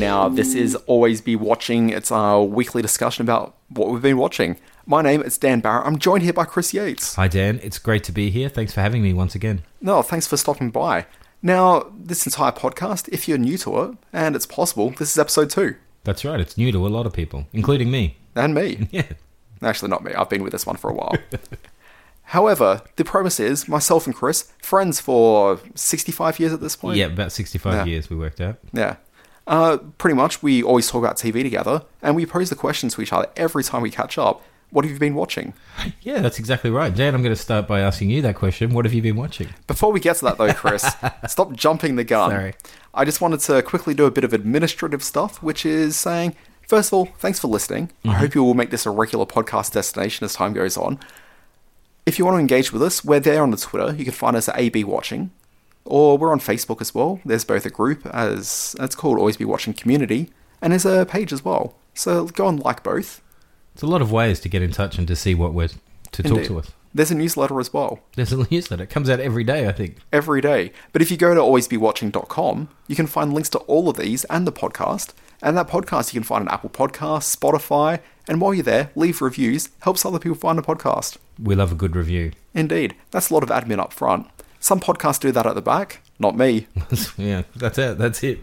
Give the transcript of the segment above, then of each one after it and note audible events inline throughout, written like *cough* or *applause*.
now. This is Always Be Watching. It's our weekly discussion about what we've been watching. My name is Dan Barrett. I'm joined here by Chris Yates. Hi, Dan. It's great to be here. Thanks for having me once again. No, thanks for stopping by. Now, this entire podcast, if you're new to it, and it's possible, this is episode two. That's right. It's new to a lot of people, including me. And me. *laughs* Yeah. Actually, not me. I've been with this one for a while. *laughs* However, the premise is myself and Chris, friends for 65 years at this point. Yeah, about 65 Yeah. years we worked out. Yeah. Uh, pretty much, we always talk about TV together, and we pose the questions to each other every time we catch up. What have you been watching? *laughs* Yeah, that's exactly right. Dan, I'm going to start by asking you that question. What have you been watching? Before we get to that, though, Chris, *laughs* stop jumping the gun. Sorry. I just wanted to quickly do a bit of administrative stuff, which is saying, first of all, thanks for listening. I hope you will make this a regular podcast destination as time goes on. If you want to engage with us, we're there on the Twitter. You can find us at AB Watching, or we're on Facebook as well. There's both a group as it's called Always Be Watching Community, and there's a page as well. So go and like both. It's a lot of ways to get in touch and to see what we're to talk to us. There's a newsletter as well. There's a newsletter. It comes out every day, I think. every day. But if you go to alwaysbewatching.com, you can find links to all of these and the podcast. And that podcast you can find on Apple Podcasts, Spotify, and while you're there, leave reviews. Helps other people find the podcast. We love a good review. Indeed, that's a lot of admin up front. Some podcasts do that at the back, not me. *laughs* yeah, that's it. That's it.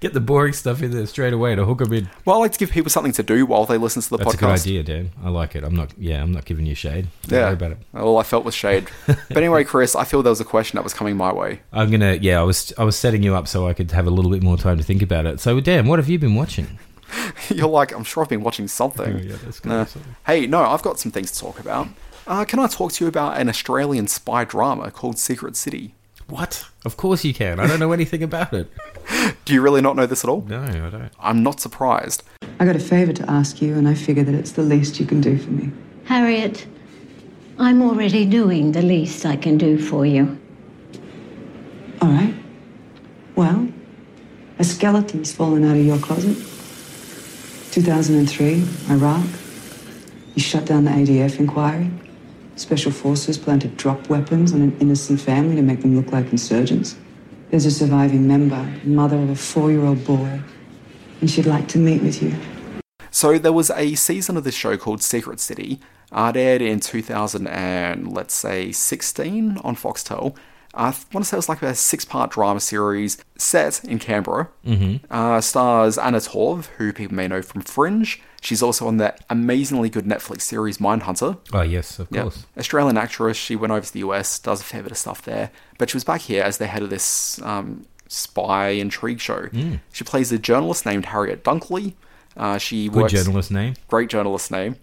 Get the boring stuff in there straight away to hook them in. Well, I like to give people something to do while they listen to the That's podcast. That's a good idea, Dan. I like it. I'm not. Yeah, I'm not giving you shade. Don't Yeah. worry about it. All I felt was shade. *laughs* but anyway, Chris, I feel there was a question that was coming my way. I'm gonna. Yeah, I was. I was setting you up so I could have a little bit more time to think about it. So, Dan, what have you been watching? *laughs* You're like, I'm sure I've been watching something. Oh, yeah, that's good. Nah. Hey, no, I've got some things to talk about. Uh, can I talk to you about an Australian spy drama called Secret City? What? Of course you can. I don't know anything about it. *laughs* Do you really not know this at all? No, I don't. I'm not surprised. I got a favour to ask you, and I figure that it's the least you can do for me. Harriet, I'm already doing the least I can do for you. All right. Well, a skeleton's fallen out of your closet. 2003, Iraq. You shut down the ADF inquiry. Special forces plan to drop weapons on an innocent family to make them look like insurgents. There's a surviving member, mother of a four-year-old boy, and she'd like to meet with you. So there was a season of the show called Secret City. Uh, it aired in 2000 and let's say 16 on Foxtel. I want to say it was like a six-part drama series set in Canberra. Mm-hmm. Uh, stars Anna Torv, who people may know from Fringe. She's also on that amazingly good Netflix series Mindhunter. Oh yes, of course. Australian actress. She went over to the US, does a fair bit of stuff there. But she was back here as the head of this um, spy intrigue show. She plays a journalist named Harriet Dunkley. Uh, she Good works, journalist name. Great journalist name.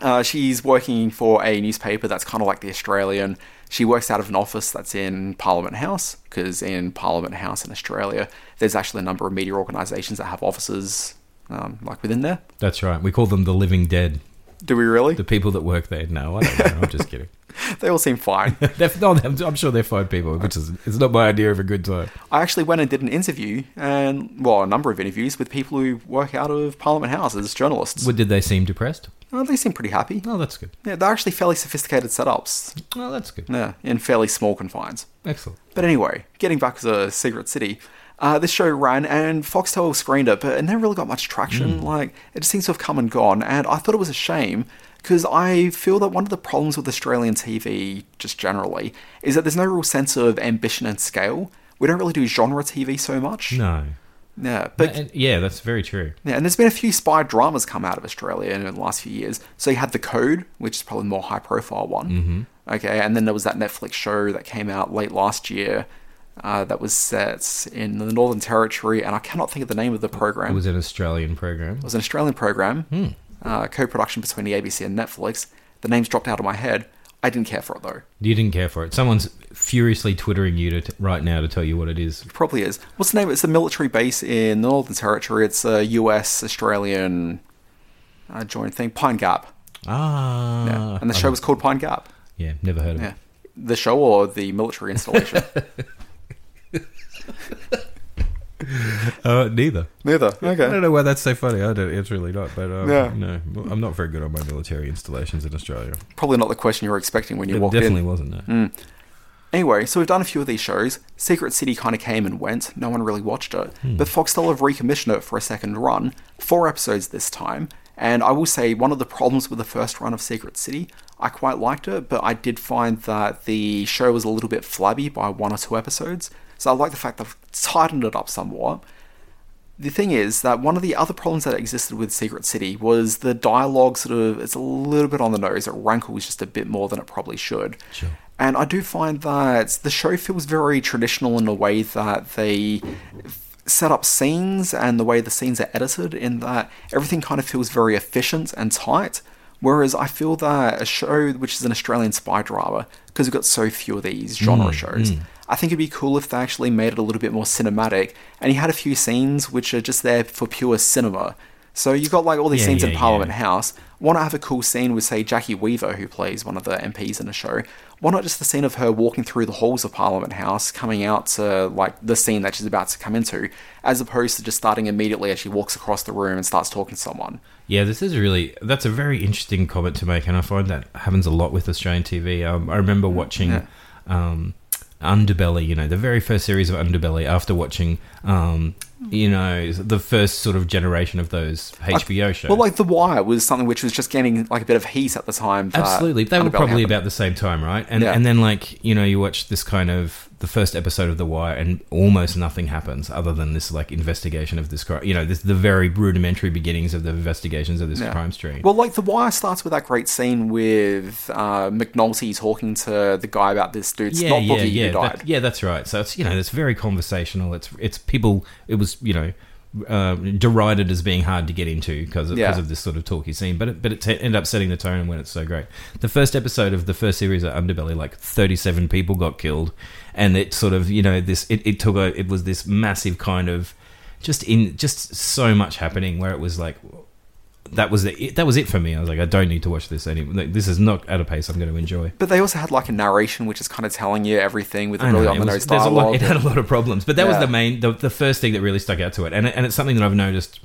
Uh, she's working for a newspaper that's kind of like the Australian. She works out of an office that's in Parliament House, because in Parliament House in Australia, there's actually a number of media organisations that have offices um, like within there. That's right. We call them the living dead. Do we really? The people that work there. No, I don't know. I'm just kidding. *laughs* They all seem fine. *laughs* No, I'm, I'm sure they're fine people, which is it's not my idea of a good time. I actually went and did an interview, and well, a number of interviews with people who work out of Parliament House as journalists. Well, did they seem depressed? Oh, they seem pretty happy. Oh, that's good. Yeah, they're actually fairly sophisticated setups. Oh, that's good. Yeah, in fairly small confines. Excellent. But anyway, getting back to the Secret City, uh, this show ran and Foxtel screened it, but it never really got much traction. Like, it just seems to have come and gone, and I thought it was a shame because I feel that one of the problems with Australian TV, just generally, is that there's no real sense of ambition and scale. We don't really do genre TV so much. No. Yeah, but And- yeah, that's very true. yeah, and there's been a few spy dramas come out of Australia in the last few years. So you had The Code, which is probably the more high profile one. Mm-hmm. Okay, and then there was that Netflix show that came out late last year uh, that was set in the Northern Territory, and I cannot think of the name of the program. It was an Australian program. It was an Australian program, uh, co production between the ABC and Netflix. The name's dropped out of my head. I didn't care for it though. You didn't care for it. Someone's furiously twittering you to t- right now to tell you what it is. It probably is. What's the name? It's a military base in the Northern Territory. It's a US Australian uh, joint thing, Pine Gap. Ah. Yeah. And the show was called Pine Gap. Yeah, never heard of Yeah. it. The show or the military installation? *laughs* Uh, neither. Neither. I don't know why that's so funny. I don't. It's really not. But um, Yeah. no, I'm not very good on my military installations in Australia. Probably not the question you were expecting when you It walked definitely in. Definitely wasn't. No. Anyway, so we've done a few of these shows. Secret City kind of came and went. No one really watched it. But Foxtel have recommissioned it for a second run. Four episodes this time. And I will say, one of the problems with the first run of Secret City, I quite liked it, but I did find that the show was a little bit flabby by one or two episodes. So I like the fact they've tightened it up somewhat. The thing is that one of the other problems that existed with Secret City was the dialogue sort of it's a little bit on the nose. It rankles just a bit more than it probably should. Sure. And I do find that the show feels very traditional in the way that they set up scenes and the way the scenes are edited, in that everything kind of feels very efficient and tight. Whereas I feel that a show which is an Australian spy drama, because we've got so few of these genre mm, shows, mm. I think it'd be cool if they actually made it a little bit more cinematic and he had a few scenes which are just there for pure cinema. So you've got like all these Yeah, scenes in Parliament yeah. House. Why not have a cool scene with, say, Jacki Weaver, who plays one of the MPs in the show? Why not just the scene of her walking through the halls of Parliament House, coming out to like the scene that she's about to come into, as opposed to just starting immediately as she walks across the room and starts talking to someone? Yeah, this is really that's a very interesting comment to make, and I find that happens a lot with Australian TV. Um, I remember watching um, Underbelly, you know, the very first series of Underbelly after watching, um, you know, the first sort of generation of those HBO shows. Well, like The Wire was something which was just getting like a bit of heat at the time. Absolutely, they were probably happened. about the same time, right? And Yeah. and then like you know you watch this kind of the first episode of The Wire, and almost nothing happens other than this like investigation of this crime. You know, this the very rudimentary beginnings of the investigations of this Yeah. crime stream. Well, like The Wire starts with that great scene with uh, McNulty talking to the guy about this dude's yeah, not yeah, Boogie yeah, who died. that- yeah. That's right. So it's you know it's very conversational. It's it's people. It was you know. Uh, derided as being hard to get into because of, Yeah. because of this sort of talky scene, but it, but it t- ended up setting the tone and when it's so great. The first episode of the first series of Underbelly, like thirty seven people got killed, and it sort of you know this it, it took a it was this massive kind of just in just so much happening where it was like that was it that was it for me. I was like I don't need to watch this anymore. This is not at a pace I'm going to enjoy. But they also had like a narration which is kind of telling you everything with I really on the it nose lot- dialogue. it had a lot of problems, but that was the main, the, the first thing that really stuck out to it, and it- and it's something that I've noticed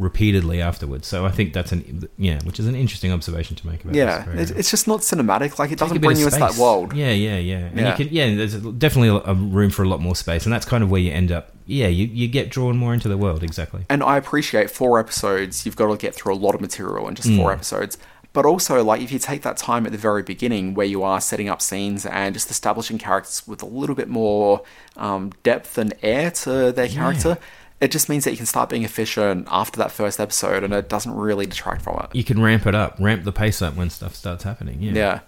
repeatedly afterwards. So I think that's an yeah, which is an interesting observation to make about. yeah, this it's just not cinematic. Like it Take doesn't bring you into that world. Yeah, yeah, yeah. And Yeah. you can, yeah, there's definitely a, room for a lot more space, and that's kind of where you end up. Yeah, you, you get drawn more into the world. Exactly. And I appreciate four episodes. You've got to get through a lot of material in just Mm. four episodes. But also, like, if you take that time at the very beginning where you are setting up scenes and just establishing characters with a little bit more um, depth and air to their character, it just means that you can start being efficient after that first episode and it doesn't really detract from it. You can ramp it up, ramp the pace up when stuff starts happening. Yeah, Yeah.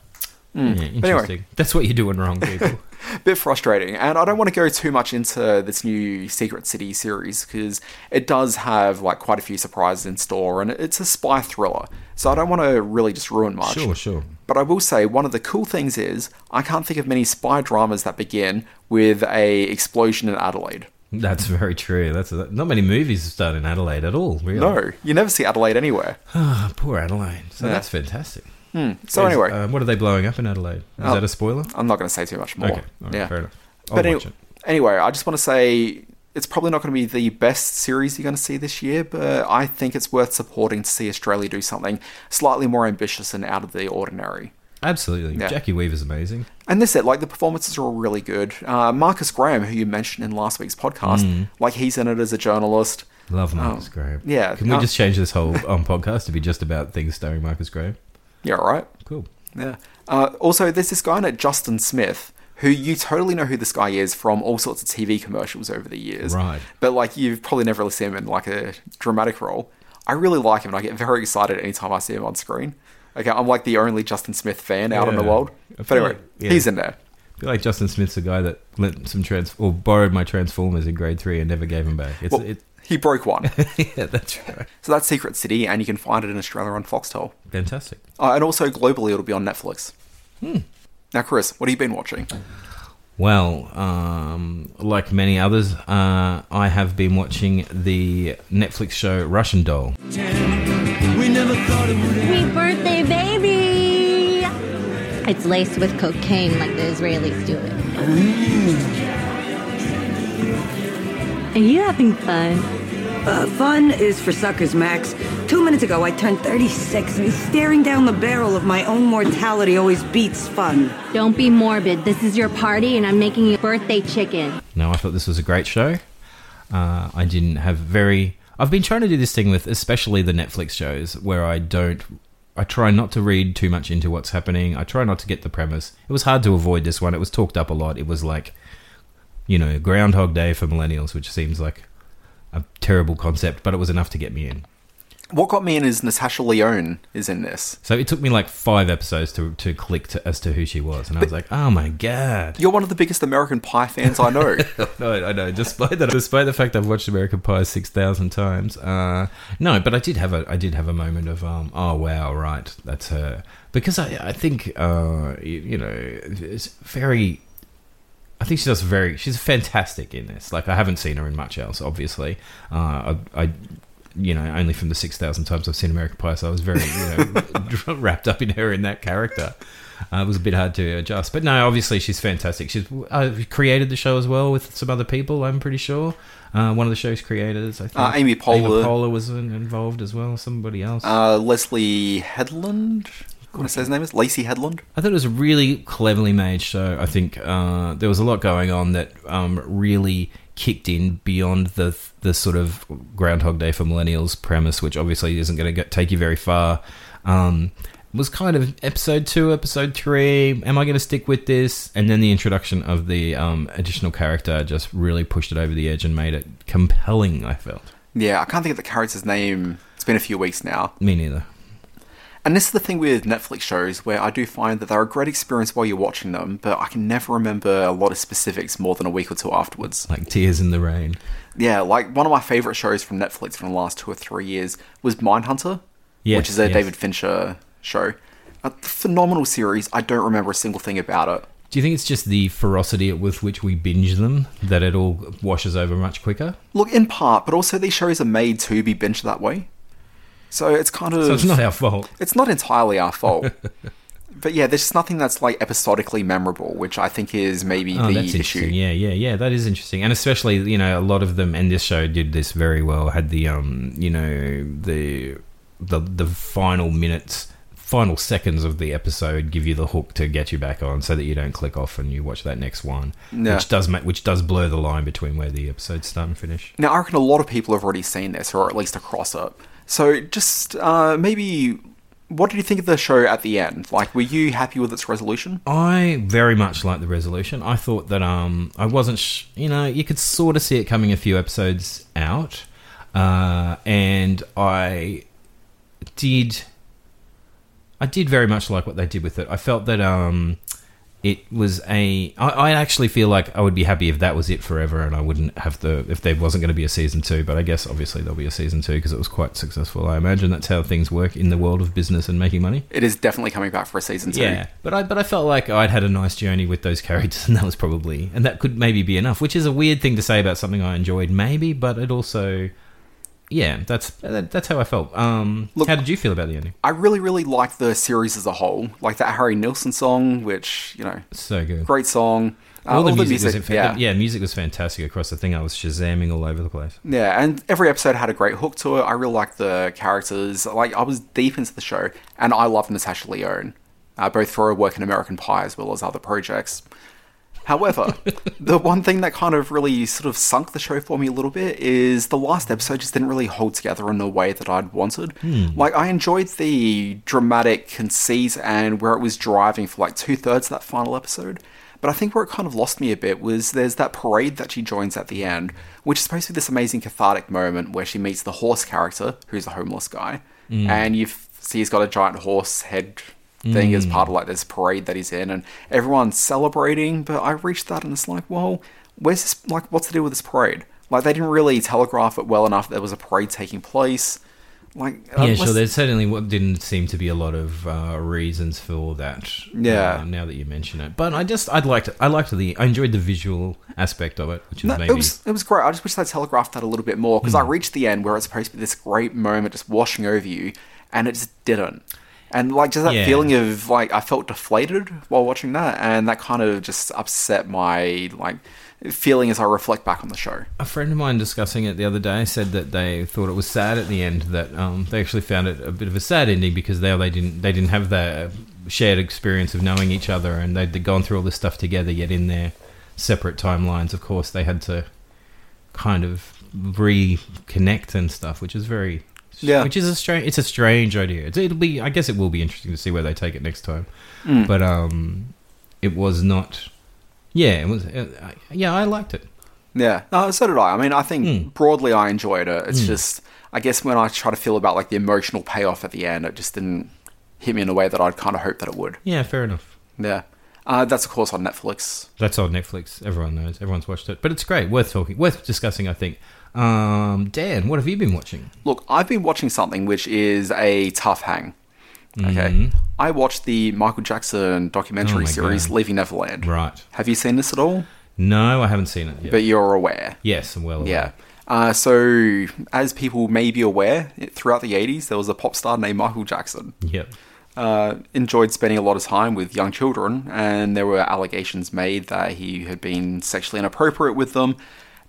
Hmm. yeah anyway. That's what you're doing wrong, *laughs* people. bit frustrating and i don't want to go too much into this new secret city series because it does have like quite a few surprises in store and it's a spy thriller so i don't want to really just ruin much sure, sure. but i will say one of the cool things is i can't think of many spy dramas that begin with a explosion in adelaide That's very true. That's not many movies start in Adelaide at all. Really. no you never see adelaide anywhere *sighs* Ah, poor Adelaide. So Yeah. that's fantastic. so anyway uh, what are they blowing up in Adelaide? Is Oh. that a spoiler? i'm not going to say too much more Okay, right, yeah fair enough. I'll but any- anyway, I just want to say it's probably not going to be the best series you're going to see this year, but I think it's worth supporting to see Australia do something slightly more ambitious and out of the ordinary. Absolutely. Yeah. Jacki Weaver's amazing. And this it, like the performances are all really good. Uh, Marcus Graham, who you mentioned in last week's podcast, Mm. like he's in it as a journalist. Love Marcus Oh, Graham. yeah, Can we uh, just change this whole um, podcast to be just about things starring Marcus Graham? Yeah, right. Cool. Yeah. Uh, also, there's this guy named Justin Smith, who you totally know who this guy is from all sorts of TV commercials over the years. Right. But like, you've probably never really seen him in like a dramatic role. I really like him, and I get very excited anytime I see him on screen. Okay, I'm like the only Justin Smith fan out in the world. But anyway, like- yeah. he's in there. I feel like Justin Smith's the guy that lent some trans or borrowed my Transformers in grade three and never gave them back. It's, Well, it, he broke one. *laughs* yeah, that's right. so that's Secret City, and you can find it in Australia on Foxtel. Fantastic. Uh, and also globally, it'll be on Netflix. Hmm. Now, Chris, what have you been watching? Well, um, like many others, uh, I have been watching the Netflix show Russian Doll. Happy birthday, baby! It's laced with cocaine like the Israelis do it. Are you having fun? Uh, fun is for suckers, Max. Two minutes ago, I turned 36, and staring down the barrel of my own mortality always beats fun. Don't be morbid. This is your party, and I'm making you birthday chicken. No, I thought this was a great show. Uh, I didn't have very. I've been trying to do this thing with, especially the Netflix shows, where I don't. I try not to read too much into what's happening. I try not to get the premise. It was hard to avoid this one. It was talked up a lot. It was like, you know, Groundhog Day for millennials, which seems like a terrible concept, but it was enough to get me in. What got me in is Natasha Lyonne is in this. So it took me like five episodes to to click to, as to who she was, and I was like, "Oh my god!" You're one of the biggest American Pie fans I know. *laughs* no, I know. Despite that, despite the fact I've watched American Pie six thousand times, uh, no, but I did have a I did have a moment of um, oh wow, right, that's her, because I I think uh, you, you know it's very. I think she does very. She's fantastic in this. Like I haven't seen her in much else, obviously. Uh, I, I you know, only from the six thousand times I've seen American Pie, so I was very, you know, *laughs* *laughs* wrapped up in her in that character. Uh, it was a bit hard to adjust, but no, obviously she's fantastic. She's uh, created the show as well with some other people. I'm pretty sure uh, one of the show's creators, I think, Uh, Amy Poehler. Amy Poehler was involved as well. Somebody else. uh, Leslye Headland. What say his name is? Lacey Headland. I thought it was a really cleverly made show. I think uh, there was a lot going on that um, really kicked in beyond the the sort of Groundhog Day for millennials premise, which obviously isn't going to take you very far. Um, was kind of episode two, episode three. Am I going to stick with this? And then the introduction of the um, additional character just really pushed it over the edge and made it compelling. I felt. Yeah, I can't think of the character's name. It's been a few weeks now. Me neither. And this is the thing with Netflix shows where I do find that they're a great experience while you're watching them, but I can never remember a lot of specifics more than a week or two afterwards. Like tears in the rain. Yeah, like one of my favorite shows from Netflix from the last two or three years was Mindhunter, Yes, which is a yes. David Fincher show. A phenomenal series. I don't remember a single thing about it. Do you think it's just the ferocity with which we binge them that it all washes over much quicker? Look, in part, but also these shows are made to be binged that way. So it's kind of So it's not our fault. it's not entirely our fault. *laughs* but yeah, there's just nothing that's like episodically memorable, which I think is maybe Oh, the that's issue. Yeah, yeah, yeah. That is interesting, and especially you know a lot of them, and this show did this very well. Had the um, you know the the the final minutes, final seconds of the episode give you the hook to get you back on, so that you don't click off and you watch that next one, Yeah. which does make which does blur the line between where the episodes start and finish. Now, I reckon a lot of people have already seen this, or at least across it. So just uh, maybe, what did you think of the show at the end? Like, were you happy with its resolution? I very much liked the resolution. I thought that um, I wasn't, sh- you know, you could sort of see it coming a few episodes out, uh, and I did, I did very much like what they did with it. I felt that um, it was a. I, I actually feel like I would be happy if that was it forever, and I wouldn't have the if there wasn't going to be a season two. But I guess obviously there'll be a season two because it was quite successful. I imagine that's how things work in the world of business and making money. It is definitely coming back for a season two. Yeah, but I but I felt like I'd had a nice journey with those characters, *laughs* and that was probably and that could maybe be enough. Which is a weird thing to say about something I enjoyed, maybe, but it also, yeah, that's that, that's how I felt. Um, Look- how did you feel about the ending? I really, really liked the series as a whole. Like that Harry Nilsson song, which, you know, So good. great song. Uh, All the music, was yeah. yeah. yeah, music was fantastic across the thing. I was shazamming all over the place. Yeah, and every episode had a great hook to it. I really liked the characters. Like, I was deep into the show, and I loved Natasha Lyonne, uh, both for her work in American Pie as well as other projects. However, *laughs* the one thing that kind of really sort of sunk the show for me a little bit is the last episode just didn't really hold together in the way that I'd wanted. Hmm. Like, I enjoyed the dramatic conceit and where it was driving for like two thirds of that final episode. But I think where it kind of lost me a bit was there's that parade that she joins at the end, which is supposed to be this amazing cathartic moment where she meets the horse character, who's a homeless guy, hmm. and you see he's got a giant horse head thing as part of like this parade that he's in, and everyone's celebrating. But I reached that and it's like, well, where's this? Like, what's the deal with this parade? Like, they didn't really telegraph it well enough. that There was a parade taking place. Like, Yeah, unless- sure. There certainly didn't seem to be a lot of uh, reasons for that. Yeah. uh, now that you mention it, but I just I'd liked it. I liked the I enjoyed the visual aspect of it, which is No, maybe it was it was great. I just wish they telegraphed that a little bit more because Hmm. I reached the end where it's supposed to be this great moment just washing over you, and it just didn't. And like just that Yeah. feeling of like I felt deflated while watching that, and that kind of just upset my like feeling as I reflect back on the show. A friend of mine discussing it the other day said that they thought it was sad at the end. That um, they actually found it a bit of a sad ending because they they didn't they didn't have the shared experience of knowing each other and they'd, they'd gone through all this stuff together. Yet in their separate timelines, of course, they had to kind of reconnect and stuff, which is very Yeah. which is a strange. It's a strange idea. It's, it'll be. I guess it will be interesting to see where they take it next time. Mm. But um, it was not. Yeah, it was. Uh, I- yeah, I liked it. Yeah, no, so did I. I mean, I think Mm. broadly I enjoyed it. It's just, I guess when I try to feel about like the emotional payoff at the end, it just didn't hit me in a way that I'd kind of hoped that it would. Yeah, fair enough. Yeah, uh, that's of course on Netflix. That's on Netflix. Everyone knows. Everyone's watched it. But it's great. Worth talking. Worth discussing. I think. Um, Dan, what have you been watching? Look, I've been watching something which is a tough hang. Okay, Mhm. I watched the Michael Jackson documentary Oh series God. Leaving Neverland. Right. Have you seen this at all? No, I haven't seen it yet. But you're aware. yes, I'm well aware. Yeah. Uh, so, as people may be aware, throughout the 80s, there was a pop star named Michael Jackson. Yep. uh, enjoyed spending a lot of time with young children, and there were allegations made that he had been sexually inappropriate with them.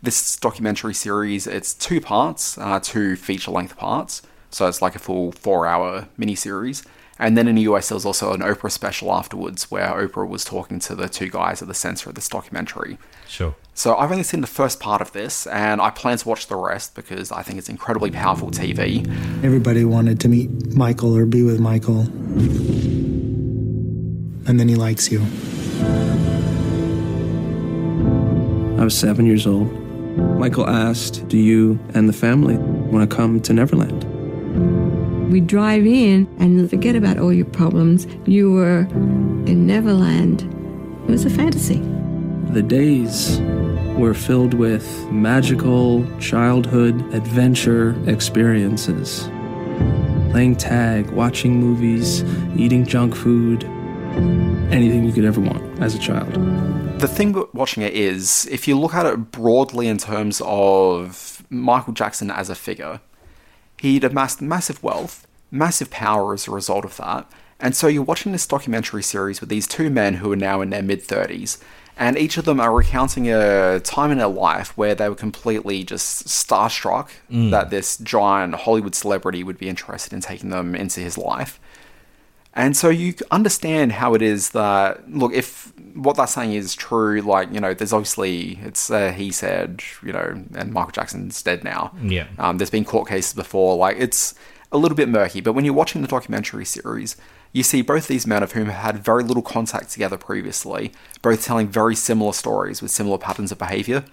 This documentary series, it's two parts, uh, two feature-length parts, so it's like a full four-hour miniseries. And then in the US, there was also an Oprah special afterwards, where Oprah was talking to the two guys at the center of this documentary. Sure. So I've only seen the first part of this, and I plan to watch the rest because I think it's incredibly powerful TV. Everybody wanted to meet Michael or be with Michael. And then he likes you. I was seven years old. Michael asked, Do you and the family want to come to Neverland? We drive in and forget about all your problems. You were in Neverland. It was a fantasy. The days were filled with magical childhood adventure experiences. Playing tag, watching movies, eating junk food, anything you could ever want as a child. the thing with watching it is, if you look at it broadly in terms of Michael Jackson as a figure, he'd amassed massive wealth, massive power as a result of that. And so you're watching this documentary series with these two men who are now in their mid 30s, and each of them are recounting a time in their life where they were completely just starstruck mm. that this giant Hollywood celebrity would be interested in taking them into his life. And so you understand how it is that look if what they're saying is true, like you know, there's obviously it's uh, he said, you know, and Michael Jackson's dead now. Yeah. Um, there's been court cases before, like it's a little bit murky. But when you're watching the documentary series, you see both these men of whom had very little contact together previously, both telling very similar stories with similar patterns of behavior.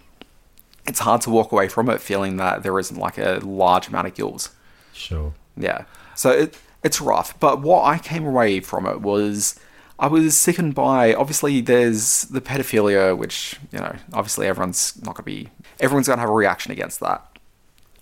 It's hard to walk away from it feeling that there isn't like a large amount of guilt. Sure. Yeah. So it, it's rough. But what I came away from it was I was sickened by obviously there's the pedophilia, which, you know, obviously everyone's not gonna be everyone's gonna have a reaction against that.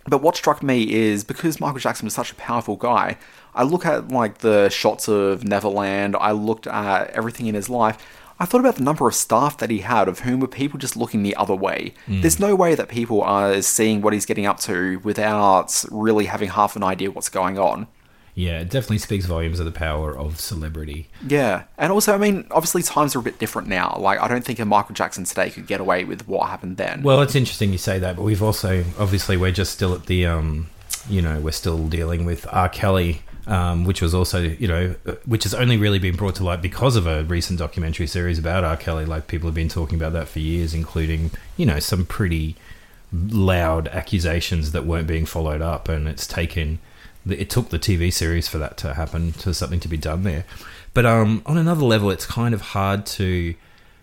But what struck me is because Michael Jackson was such a powerful guy, I look at like the shots of Neverland, I looked at everything in his life. I thought about the number of staff that he had, of whom were people just looking the other way. Mm. There's no way that people are seeing what he's getting up to without really having half an idea what's going on. Yeah, it definitely speaks volumes of the power of celebrity. Yeah, and also, I mean, obviously times are a bit different now. Like, I don't think a Michael Jackson today could get away with what happened then. Well, it's interesting you say that, but we've also obviously we're just still at the um, you know, we're still dealing with R. Kelly, um, which was also you know, which has only really been brought to light because of a recent documentary series about R. Kelly. Like people have been talking about that for years, including you know some pretty loud accusations that weren't being followed up, and it's taken. It took the TV series for that to happen, to something to be done there. But um, on another level, it's kind of hard to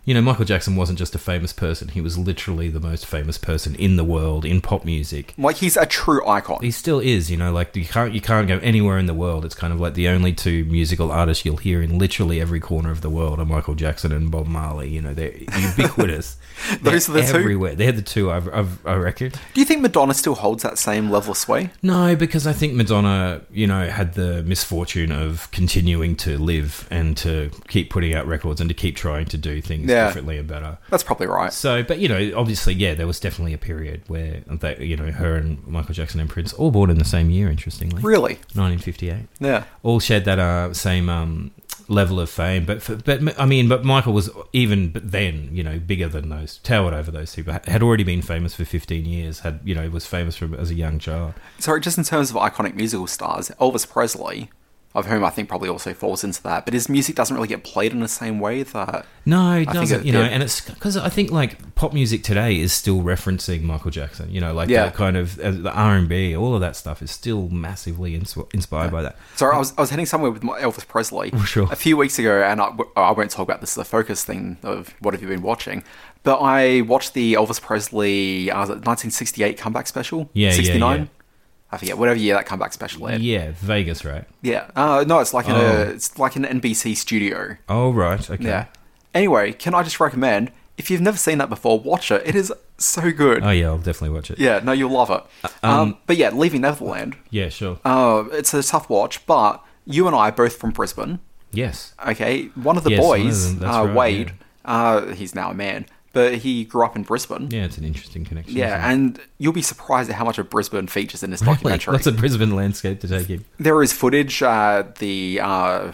you know, Michael Jackson wasn't just a famous person; he was literally the most famous person in the world in pop music. like, he's a true icon. He still is, you know, like you can't you can't go anywhere in the world. It's kind of like the only two musical artists you'll hear in literally every corner of the world are Michael Jackson and Bob Marley. You know, they're ubiquitous. *laughs* Those They're are the two? everywhere. They're the two. I've, I've, I reckon. Do you think Madonna still holds that same level of sway? No, because I think Madonna, you know, had the misfortune of continuing to live and to keep putting out records and to keep trying to do things. Yeah. Differently and better. That's probably right. So, but you know, obviously, yeah, there was definitely a period where they, you know, her and Michael Jackson and Prince all born in the same year. Interestingly, Really? 1958 Yeah. all shared that uh, same um, level of fame. But for, but I mean, but Michael was even but then you know bigger than those, towered over those two. But had already been famous for fifteen years. Had you know was famous from as a young child. Sorry, just in terms of iconic musical stars, Elvis Presley, of whom I think probably also falls into that, but his music doesn't really get played in the same way that. No, it doesn't. it you know, and it's because I think like pop music today is still referencing Michael Jackson. You know, like Yeah. the kind of uh, the R and B, all of that stuff is still massively ins- inspired by that. Sorry, I was, I was heading somewhere with my Elvis Presley *laughs* Sure. a few weeks ago, and I, I won't talk about this as the focus thing of what have you been watching, but I watched the Elvis Presley uh, 1968 comeback special. Yeah, yeah, yeah. I forget whatever year that comeback special aired. Yeah, Vegas, right? Yeah. Uh, no, it's like in Oh. a it's like an NBC studio. Oh, right. Okay. Yeah. Anyway, can I just recommend if you've never seen that before, watch it. It is so good. Oh yeah, I'll definitely watch it. Yeah, no, you'll love it. Um, but yeah, leaving Neverland. Yeah, sure. Uh, it's a tough watch, but you and I are both from Brisbane. yes. Okay, one of the Yes, one of boys, them, uh, right, Wade, yeah. uh, he's now a man, but he grew up in Brisbane. Yeah, it's an interesting connection. Yeah, and you'll be surprised at how much of Brisbane features in this Really? documentary. Lots of Brisbane landscape to take in. there is footage at the uh,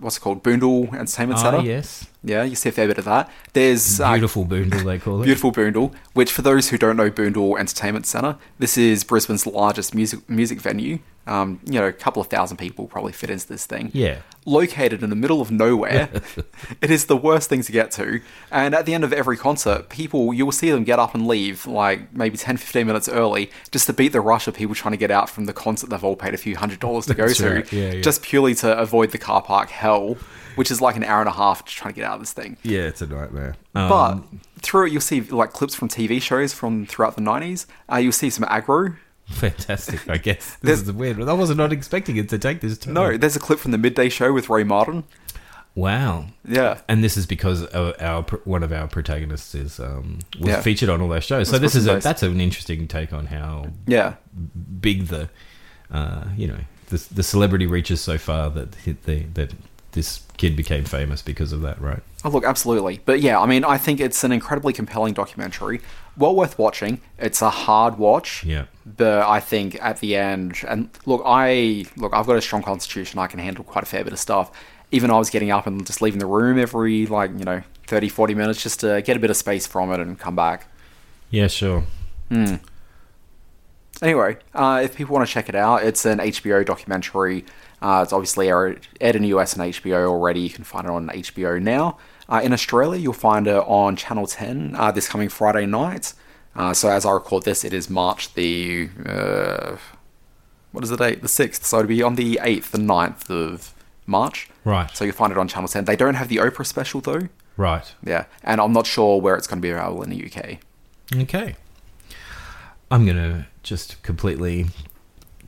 what's it called, Boondall Entertainment Ah, Centre. yes. Yeah, you see a fair bit of that. There's uh, Beautiful Boondall, they call it. Beautiful Boondall, which for those who don't know Boondall Entertainment Centre, this is Brisbane's largest music music venue. Um, you know, a couple of thousand people probably fit into this thing. Yeah. Located in the middle of nowhere. *laughs* it is the worst thing to get to. And at the end of every concert, people, you'll see them get up and leave like maybe 10, 15 minutes early just to beat the rush of people trying to get out from the concert they've all paid a few hundred dollars to go That's to. Yeah, yeah. Just purely to avoid the car park hell, which is like an hour and a half just trying to get out of this thing. Yeah, it's a nightmare. But Um, through it, you'll see like clips from TV shows from throughout the nineties. Uh, you'll see some aggro. fantastic, I guess. This is the weird. I was not expecting it to take this turn. No, there's a clip from the midday show with Ray Martin. Wow. Yeah, And this is because our, our one of our protagonists is um, was Yeah. featured on all those shows. So this is a, that's an interesting take on how yeah, big the uh, you know the the celebrity reaches so far that he- the, that this kid became famous because of that, right? Oh, look, absolutely. But yeah, I mean, I think it's an incredibly compelling documentary. Well worth watching. It's a hard watch. Yeah. But I think at the end, and look, I look, I've got a strong constitution. I can handle quite a fair bit of stuff. Even I was getting up and just leaving the room every like you know 30, 40 minutes just to get a bit of space from it and come back. Yeah, sure. Hmm. Anyway, uh, if people want to check it out, it's an HBO documentary. Uh, it's obviously aired in the US and HBO already. You can find it on HBO now. Uh, in Australia, you'll find it on Channel 10 uh, this coming Friday night. Uh, so as I record this, it is March the... Uh, what is the date? The 6th. So it'll be on the 8th and 9th of March. Right. So you'll find it on Channel 10. They don't have the Oprah special, though. Right. Yeah. And I'm not sure where it's going to be available in the UK. Okay. I'm going to just completely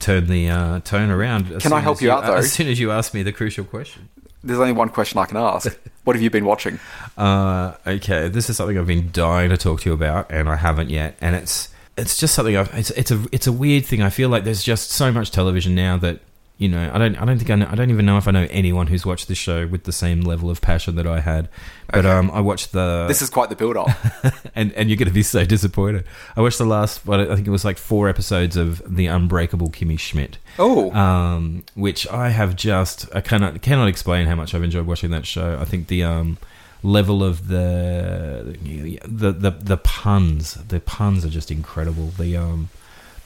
turn the uh, tone around. as Can I soon help as you out, though? As soon as you ask me the crucial question. There's only one question I can ask. *laughs* what have you been watching? Uh, okay, this is something I've been dying to talk to you about, and I haven't yet. And it's it's just something I've it's it's a it's a weird thing. I feel like there's just so much television now that you know I don't I don't think I know, I don't even know if I know anyone who's watched this show with the same level of passion that I had. But Okay. um, I watched the This is quite the build-up. *laughs* and and you're going to be so disappointed. I watched the last, what I think it was like four episodes of The Unbreakable Kimmy Schmidt. Oh. um, which I have just I cannot cannot explain how much I've enjoyed watching that show. I think the um, level of the the the the puns, the puns are just incredible. The um.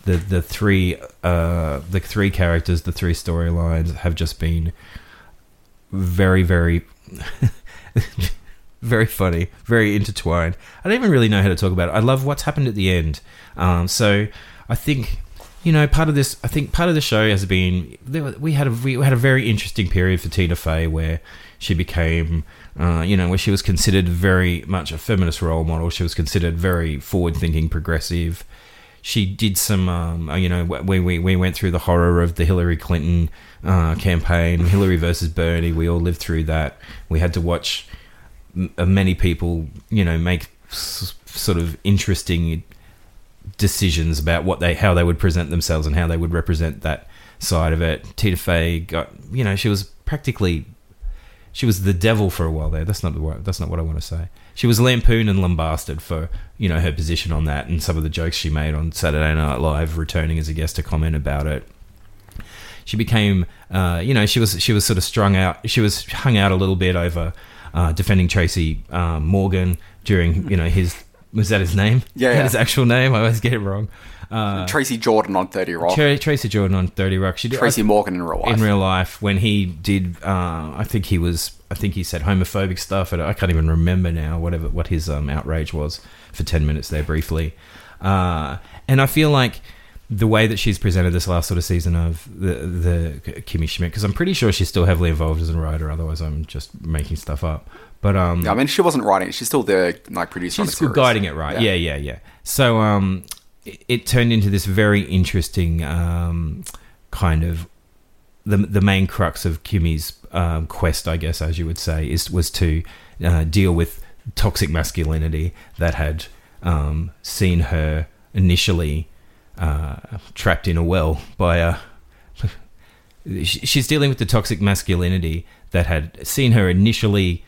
The, the three uh, the three characters the three storylines have just been very very *laughs* very funny, very intertwined. I don't even really know how to talk about it. I love what's happened at the end. Um, so I think you know part of this. I think part of the show has been we had a we had a very interesting period for Tina Fey where she became. Uh, you know, where she was considered very much a feminist role model. She was considered very forward-thinking, progressive. She did some, um, uh, you know, we, we we went through the horror of the Hillary Clinton uh, campaign, Hillary versus Bernie. We all lived through that. We had to watch m- uh, many people, you know, make s- sort of interesting decisions about what they, how they would present themselves and how they would represent that side of it. Tina Fey got, you know, she was practically she was the devil for a while there. That's not the that's not what I want to say. She was lampooned and lambasted for you know her position on that and some of the jokes she made on Saturday Night Live, returning as a guest to comment about it. She became, uh, you know, she was she was sort of strung out. She was hung out a little bit over uh, defending Tracy um, Morgan during you know his was that his name? Yeah, *laughs* yeah. his actual name. I always get it wrong. Uh, Tracy Jordan on 30 Rock. Tra- Tracy Jordan on Thirty Rock. She did, Tracy Morgan in real life. in real life when he did uh, I think he was I think he said homophobic stuff and I can't even remember now whatever what his um, outrage was for 10 minutes there briefly uh, and I feel like the way that she's presented this last sort of season of the the Kimmy Schmidt because I'm pretty sure she's still heavily involved as a writer otherwise I'm just making stuff up but um I mean, she wasn't writing it. She's still there, like, producer on the she's series. guiding it right. Yeah, yeah, yeah. So um, it, it turned into this very interesting um, kind of the the main crux of Kimmy's um, quest, I guess, as you would say, is was to uh, deal with toxic masculinity that had um, seen her initially uh, trapped in a well by *laughs* a she's dealing with the toxic masculinity that had seen her initially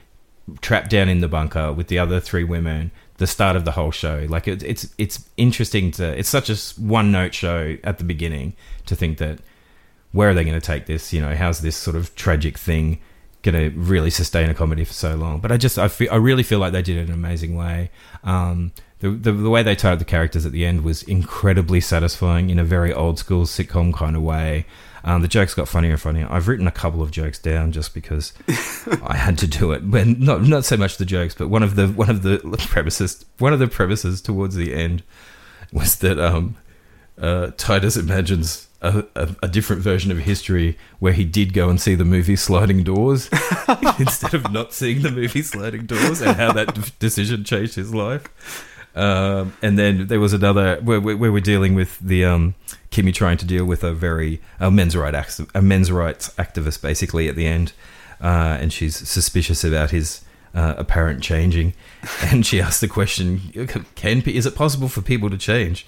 trapped down in the bunker with the other three women the start of the whole show. Like it, it's it's interesting to it's such a one note show at the beginning to think that where are they going to take this you know how's this sort of tragic thing going to really sustain a comedy for so long but i just i feel i really feel like they did it in an amazing way um the, the, the way they tied up the characters at the end was incredibly satisfying in a very old school sitcom kind of way. Um, the jokes got funnier and funnier. I've written a couple of jokes down just because *laughs* I had to do it. But not not so much the jokes, but one of the one of the *laughs* premises one of the premises towards the end was that um, uh, Titus imagines a, a, a different version of history where he did go and see the movie Sliding Doors *laughs* instead of not seeing the movie Sliding Doors, and how that d- *laughs* decision changed his life. Um, and then there was another where, where, where we're dealing with the um, Kimmy trying to deal with a very a men's right a men's rights activist basically at the end, uh, and she's suspicious about his uh, apparent changing, *laughs* and she asks the question: Can is it possible for people to change?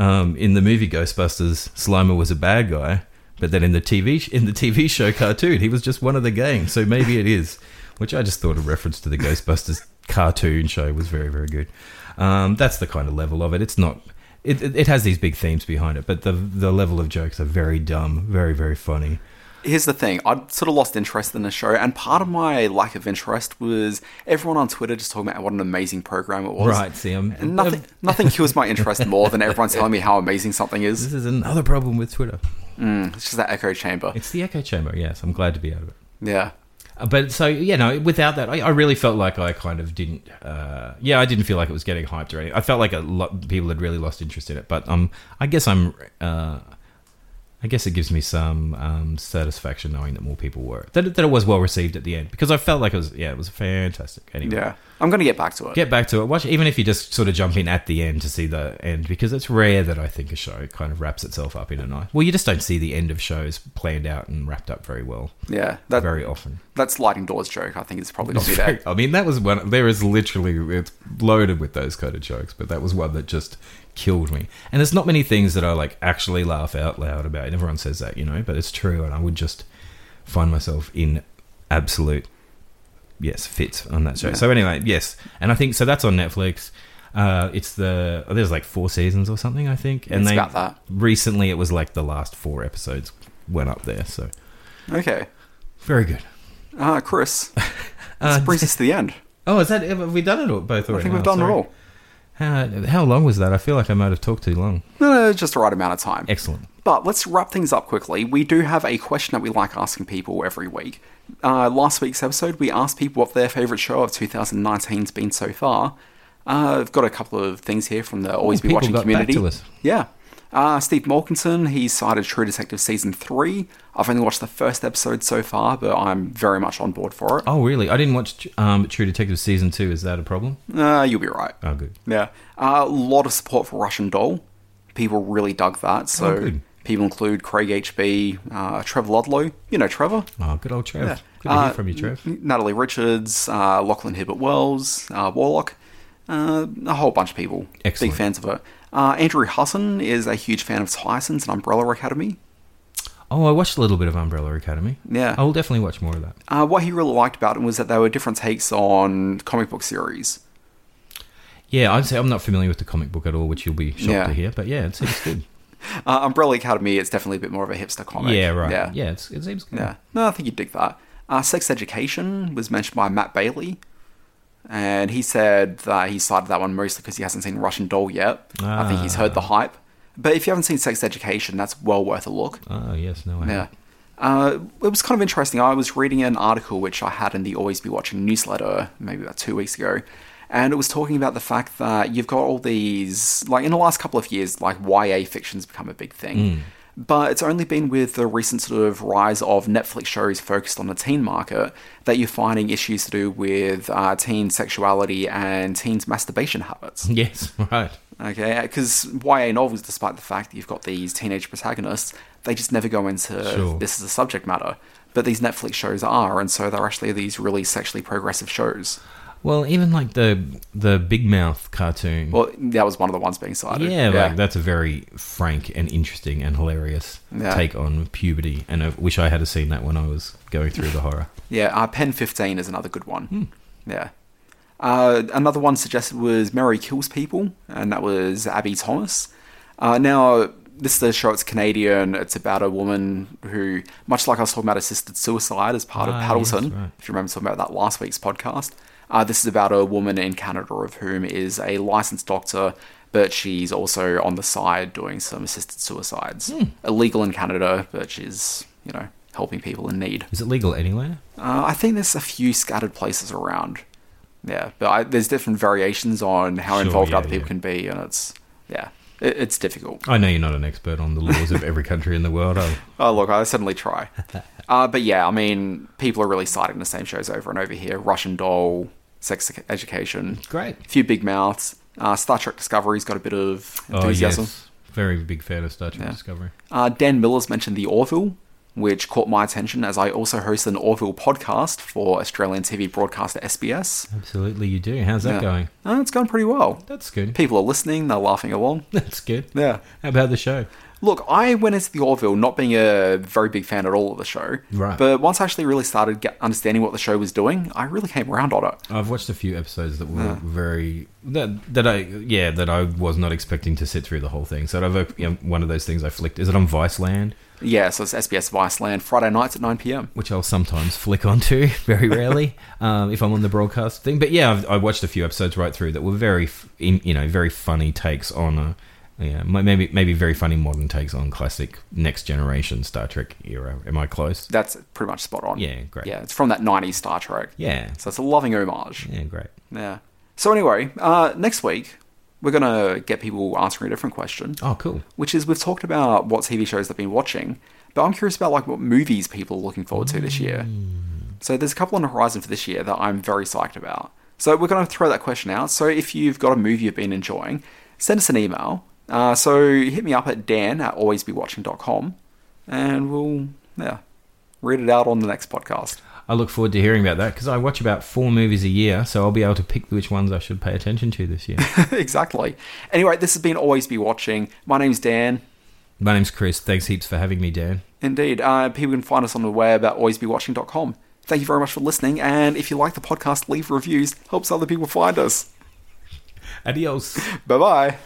Um, in the movie Ghostbusters, Slimer was a bad guy, but then in the TV in the TV show cartoon, he was just one of the gang. So maybe it is, which I just thought a reference to the Ghostbusters cartoon show was very very good. Um, that's the kind of level of it. It's not. It, it, it has these big themes behind it, but the the level of jokes are very dumb, very very funny. Here's the thing I'd sort of lost interest in the show, and part of my lack of interest was everyone on Twitter just talking about what an amazing program it was. Right, see, I'm- And nothing, nothing kills my interest more than everyone *laughs* telling me how amazing something is. This is another problem with Twitter. Mm, it's just that echo chamber. It's the echo chamber. Yes, I'm glad to be out of it. Yeah. Uh, But so yeah, no. Without that, I, I really felt like I kind of didn't. Uh, yeah, I didn't feel like it was getting hyped or anything. I felt like a lot of people had really lost interest in it. But um, I guess I'm. Uh, I guess it gives me some um, satisfaction knowing that more people were that, it- that it was well received at the end because I felt like it was yeah it was fantastic. Anyway, Yeah. I'm going to get back to it. get back to it. Watch even if you just sort of jump in at the end to see the end because it's rare that I think a show kind of wraps itself up in a night. Well, you just don't see the end of shows planned out and wrapped up very well. Yeah. That, very often. that sliding doors joke, I think, is probably not *laughs* be there. I mean, that was one. There is literally it's loaded with those kind of jokes, but that was one that just killed me. And there's not many things that I like actually laugh out loud about. And everyone says that, you know, but it's true, and I would just find myself in absolute yes fits on that show. Yeah. So anyway, yes, and I think so. That's on Netflix. Uh, it's the oh, there's like four seasons or something, I think, and It's they recently it was like the last four episodes went up there. So Okay. very good. *laughs* Uh, Chris, Uh, this brings us to the end. Oh, is that have we done it all, both I think we've Oh, done sorry. it all. How, how long was that? I feel like I might have talked too long. No, no, just the right amount of time. Excellent. But let's wrap things up quickly. We do have a question that we like asking people every week. Uh, last week's episode, we asked people what their favourite show of 2019's been so far. Uh, I've got a couple of things here from the Always Be Watching community. Yeah. Uh, Steve Morkinson, he cited True Detective Season 3. I've only watched the first episode so far, but I'm very much on board for it. Oh, really? I didn't watch um, True Detective season two. Is that a problem? Uh, you'll be right. Oh, good. Yeah. A lot of support for Russian Doll. People really dug that. So Oh, good. people include Craig HB, uh, Trevor Ludlow. You know Trevor? Oh, good old Trev. Yeah. Good to hear Uh, from you, Trev. Natalie Richards, uh, Lachlan Hibbert Wells, uh, Warlock, uh, a whole bunch of people. Excellent. Big fans of it. Uh, Andrew Husson is a huge fan of Tyson's and Umbrella Academy. Oh, I watched a little bit of Umbrella Academy. Yeah. I will definitely watch more of that. Uh, what he really liked about it was that they were different takes on comic book series. Yeah, I'd say I'm not familiar with the comic book at all, which you'll be shocked Yeah. to hear. But yeah, it seems good. *laughs* Uh, Umbrella Academy, it's definitely a bit more of a hipster comic. yeah, right. Yeah, Yeah, it's, it seems good. Yeah. No, I think you'd dig that. Uh, Sex Education was mentioned by Matt Bailey. And he said that he cited that one mostly because he hasn't seen Russian Doll yet. I think he's heard the hype. But if you haven't seen Sex Education, that's well worth a look. Oh yes, no, I Yeah. Uh, it was kind of interesting. I was reading an article which I had in the Always Be Watching newsletter maybe about two weeks ago, and it was talking about the fact that you've got all these, like in the last couple of years, like YA fiction's become a big thing. But it's only been with the recent sort of rise of Netflix shows focused on the teen market that you're finding issues to do with uh, teen sexuality and teens' masturbation habits. Yes, *laughs* right. Okay, because YA novels, despite the fact that you've got these teenage protagonists, they just never go into Sure. this is a subject matter. But these Netflix shows are, and so they're actually these really sexually progressive shows. Well, even like the the Big Mouth cartoon. Well, that was one of the ones being cited. yeah, like that's a very frank and interesting and hilarious Yeah. take on puberty, and I wish I had seen that when I was going through the horror. *laughs* Yeah, uh, Pen 15 is another good one. Yeah. Uh, another one suggested was Mary Kills People, and that was Abby Thomas. Uh, now, this is a show, it's Canadian. It's about a woman who, much like I was talking about assisted suicide as part Ah, of Paddleton, yes, right. if you remember talking about that last week's podcast, uh, this is about a woman in Canada of whom is a licensed doctor, but she's also on the side doing some assisted suicides. Hmm. Illegal in Canada, but she's, you know, helping people in need. Is it legal anywhere? Uh, I think there's a few scattered places around. Yeah, but I, there's different variations on how Sure, involved yeah, other people yeah. can be, and it's yeah, it, it's difficult. I know you're not an expert on the laws of every country in the world. Oh, *laughs* Oh, look, I certainly try. *laughs* uh, but yeah, I mean, people are really citing the same shows over and over here: Russian Doll, Sex Education, great. a few big mouths. Uh, Star Trek Discovery's got a bit of Oh enthusiasm. yes, very big fan of Star Trek Yeah. Discovery. Uh, Dan Miller's mentioned the Orville, which caught my attention as I also host an Orville podcast for Australian TV broadcaster SBS. Absolutely, you do. How's that Yeah. going? Uh, it's going pretty well. That's good. People are listening, they're laughing along. *laughs* That's good. Yeah. How about the show? Look, I went into the Orville not being a very big fan at all of the show. Right. But once I actually really started get, understanding what the show was doing, I really came around on it. I've watched a few episodes that were very that that I yeah that I was not expecting to sit through the whole thing. So I've you know, one of those things I flicked. Is it on Viceland? Yeah, so it's SBS Viceland, Friday nights at 9pm. which I'll sometimes flick onto, *laughs* very rarely, *laughs* um, if I'm on the broadcast thing. But yeah, I've, I watched a few episodes right through that were very, in, you know, very funny takes on, a, yeah, maybe maybe very funny modern takes on classic next generation Star Trek era. Am I close? That's pretty much spot on. Yeah, great. Yeah, it's from that 90s Star Trek. Yeah, So it's a loving homage. yeah, great. Yeah. So anyway, uh, next week, we're going to get people answering a different question. Oh, cool. which is we've talked about what TV shows they've been watching, but I'm curious about like what movies people are looking forward to this year. So there's a couple on the horizon for this year that I'm very psyched about. So we're going to throw that question out. So if you've got a movie you've been enjoying, send us an email. Uh, so hit me up at dan at alwaysbewatching.com and we'll yeah read it out on the next podcast. I look forward to hearing about that because I watch about four movies a year, so I'll be able to pick which ones I should pay attention to this year. *laughs* exactly. Anyway, this has been Always Be Watching. My name's Dan. My name's Chris. Thanks heaps for having me, Dan. Indeed. Uh, people can find us on the web at alwaysbewatching.com. Thank you very much for listening, and if you like the podcast, leave reviews. Helps other people find us. Adios. Bye bye.